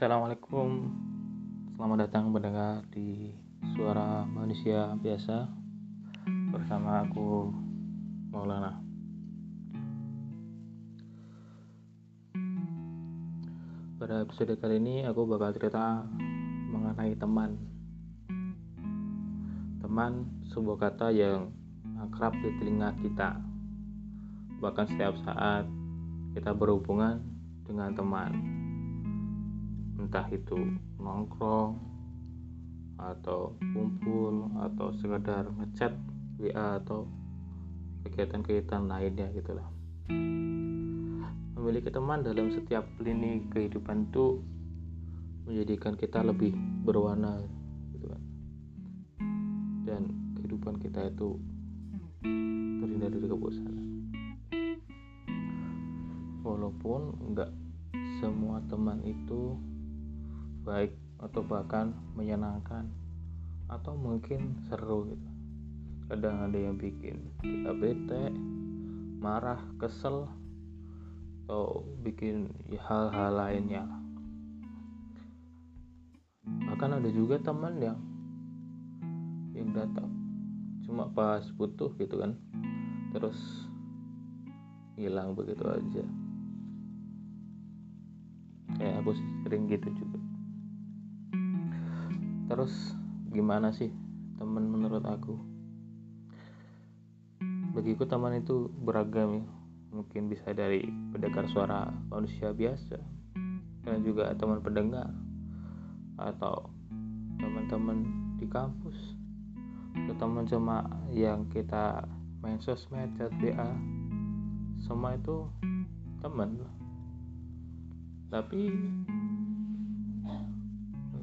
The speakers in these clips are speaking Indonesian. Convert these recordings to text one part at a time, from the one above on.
Assalamualaikum. Selamat datang mendengar di Suara Manusia Biasa. Bersama aku Maulana. Pada episode kali ini aku bakal cerita mengenai teman. Teman sebuah kata yang akrab di telinga kita. Bahkan setiap saat kita berhubungan dengan teman entah itu nongkrong atau kumpul atau sekedar ngechat WA atau kegiatan-kegiatan lainnya gitulah memiliki teman dalam setiap lini kehidupan itu menjadikan kita lebih berwarna gitu kan. Dan kehidupan kita itu terhindar dari kebosanan. Walaupun enggak semua teman itu baik atau bahkan menyenangkan atau mungkin seru gitu. Kadang ada yang bikin kita bete marah kesel atau bikin hal-hal lainnya. Bahkan ada juga teman yang yang datang cuma pas butuh gitu kan terus hilang begitu aja. Kayak aku sering gitu juga terus gimana sih teman menurut aku? Bagiku teman itu beragam ya. Mungkin bisa dari pendengar suara manusia biasa dan juga teman pendengar atau teman-teman di kampus atau teman cuma yang kita main sosmed chat WA. Semua itu teman tapi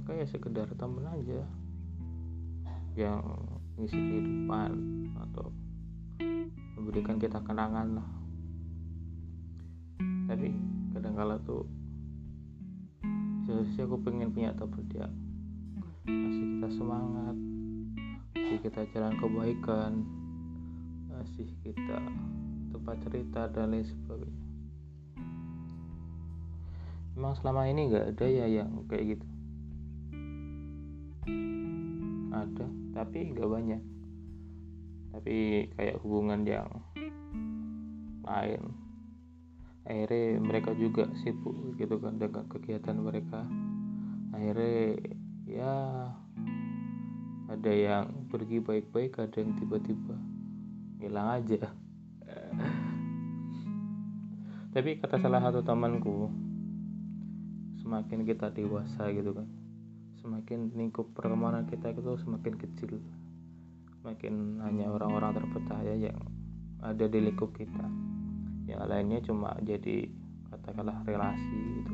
mereka ya sekedar temen aja. Yang ngisi kehidupan atau memberikan kita kenangan lah. Tapi kadang kala tuh seharusnya aku pengen punya teman dia masih kita semangat masih kita jalan kebaikan masih kita tempat cerita dan lain sebagainya. Memang selama ini nggak ada ya yang kayak gitu ada tapi nggak banyak. Tapi kayak hubungan yang lain. Akhirnya mereka juga sibuk gitu kan dengan kegiatan mereka. Akhirnya ya ada yang pergi baik-baik ada yang tiba-tiba hilang aja. Tapi kata salah satu temanku semakin kita dewasa gitu kan semakin lingkup pertemanan kita itu semakin kecil. Semakin hanya orang-orang terpercaya yang ada di lingkup kita. Yang lainnya cuma jadi katakanlah relasi gitu.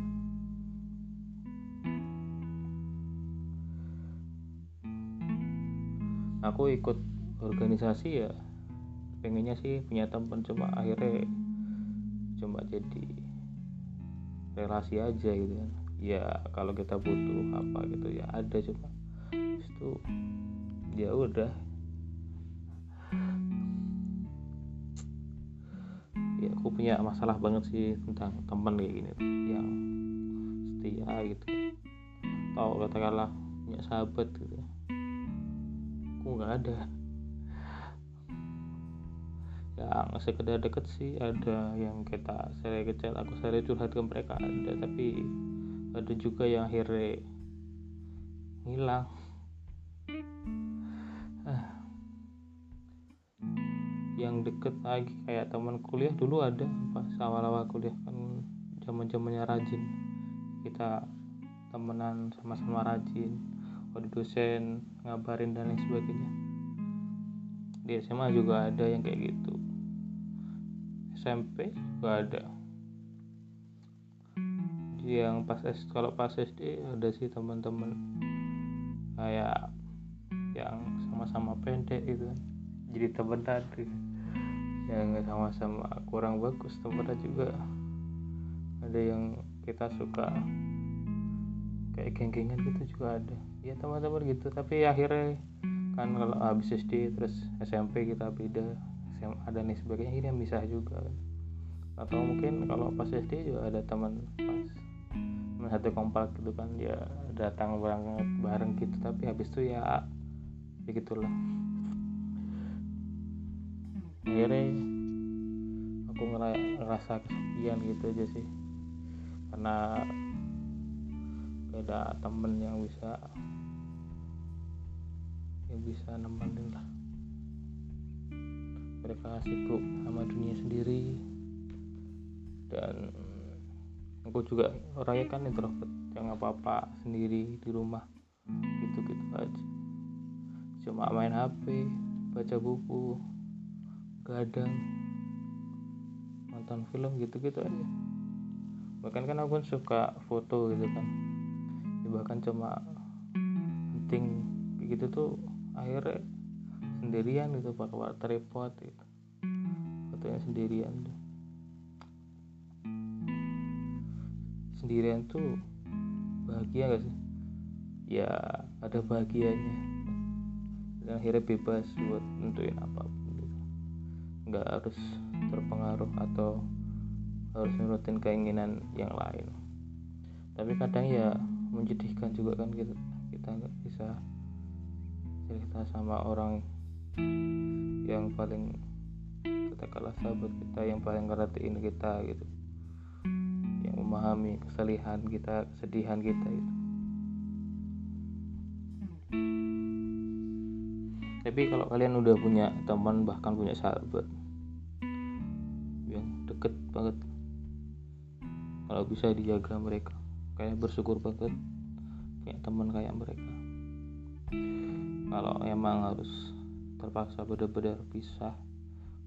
Aku ikut organisasi ya pengennya sih punya teman cuma akhirnya cuma jadi relasi aja gitu kan ya kalau kita butuh apa gitu ya ada cuma itu ya udah. Ya aku punya masalah banget sih tentang teman kayak gini yang setia gitu. Atau katakanlah punya sahabat gitu. Aku nggak ada. Yang sekedar deket sih ada yang kita sering kecil aku sering curhat ke mereka ada tapi ada juga yang akhirnya hilang. Ah. yang deket lagi kayak teman kuliah dulu ada pas awal-awal kuliah kan zaman zamannya rajin. Kita temenan sama-sama rajin ada dosen ngabarin dan lain sebagainya. Di SMA juga ada yang kayak gitu. SMP juga ada yang pas S kalau pas SD ada sih teman-teman. Kayak yang sama-sama pendek gitu kan. Jadi teman tadi. Yang sama-sama kurang bagus temennya juga. Ada yang kita suka kayak geng-gengan gitu juga ada. Ya teman-teman gitu. Tapi akhirnya kan kalau habis SD terus SMP kita beda SMA dan sebagainya ini bisa juga kan. Atau mungkin kalau pas SD juga ada teman pas satu kompak gitu kan dia datang berangkat bareng gitu. Tapi habis itu ya begitulah akhirnya aku ngerasa kesepian gitu aja sih. Karena beda temen yang bisa yang bisa nemenin lah. Mereka sibuk sama dunia sendiri. Dan aku juga orangnya kan introvert yang apa-apa sendiri di rumah. Gitu-gitu aja. Cuma main HP baca buku gadang nonton film gitu-gitu aja. Bahkan kan aku suka foto gitu kan. Ya, bahkan cuma penting gitu tuh akhirnya sendirian gitu pakai tripod gitu. Fotonya sendirian tuh sendirian tuh bahagia gak sih? Ya ada bahagianya. Dan akhirnya bebas buat nentuin apa pun gitu. Nggak harus terpengaruh atau harus nurutin keinginan yang lain. Tapi kadang ya menjadikan juga kan kita kita nggak bisa cerita sama orang yang paling katakanlah sahabat kita yang paling ngertiin kita gitu memahami kesedihan kita kesedihan kita itu. Tapi kalau kalian udah punya teman bahkan punya sahabat yang deket banget kalau bisa dijaga mereka. Kayak bersyukur banget punya teman kayak mereka. Kalau emang harus terpaksa benar-benar pisah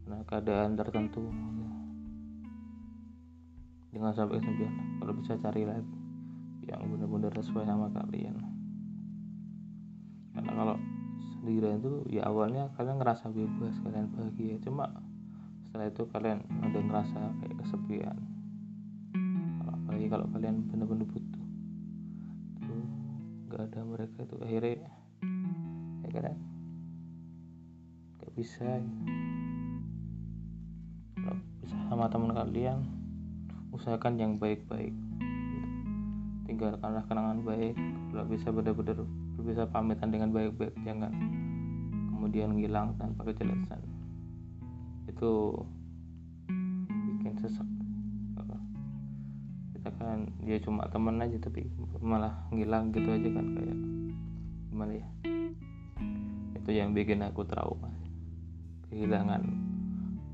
karena keadaan tertentu jangan sampai kesepian. Kalau bisa cari lagi yang benar-benar sesuai sama kalian. Karena kalau sendirian itu ya awalnya kalian ngerasa bebas kalian bahagia. Cuma setelah itu kalian ada ngerasa kayak kesepian. Apalagi kalau kalian benar-benar butuh. Itu nggak ada mereka itu akhirnya kadang gak bisa. Kalau bisa sama teman kalian usahakan yang baik-baik. Tinggalkanlah kenangan baik kalau bisa benar-benar bisa pamitan dengan baik-baik jangan kemudian ngilang tanpa kejelasan. Itu bikin sesak. Kita kan dia cuma teman aja tapi malah ngilang gitu aja kan kayak gimana ya? Itu yang bikin aku trauma. Kehilangan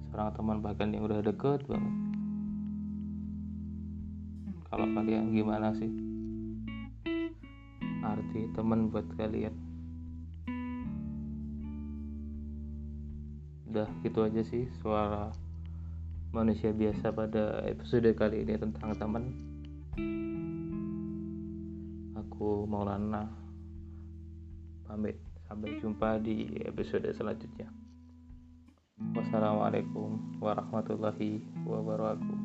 seorang teman bahkan yang udah deket banget kalau kalian gimana sih? Arti teman buat kalian. Udah gitu aja sih suara manusia biasa pada episode kali ini tentang teman aku Maulana. Pamit. Sampai jumpa di episode selanjutnya. Wassalamualaikum warahmatullahi wabarakatuh.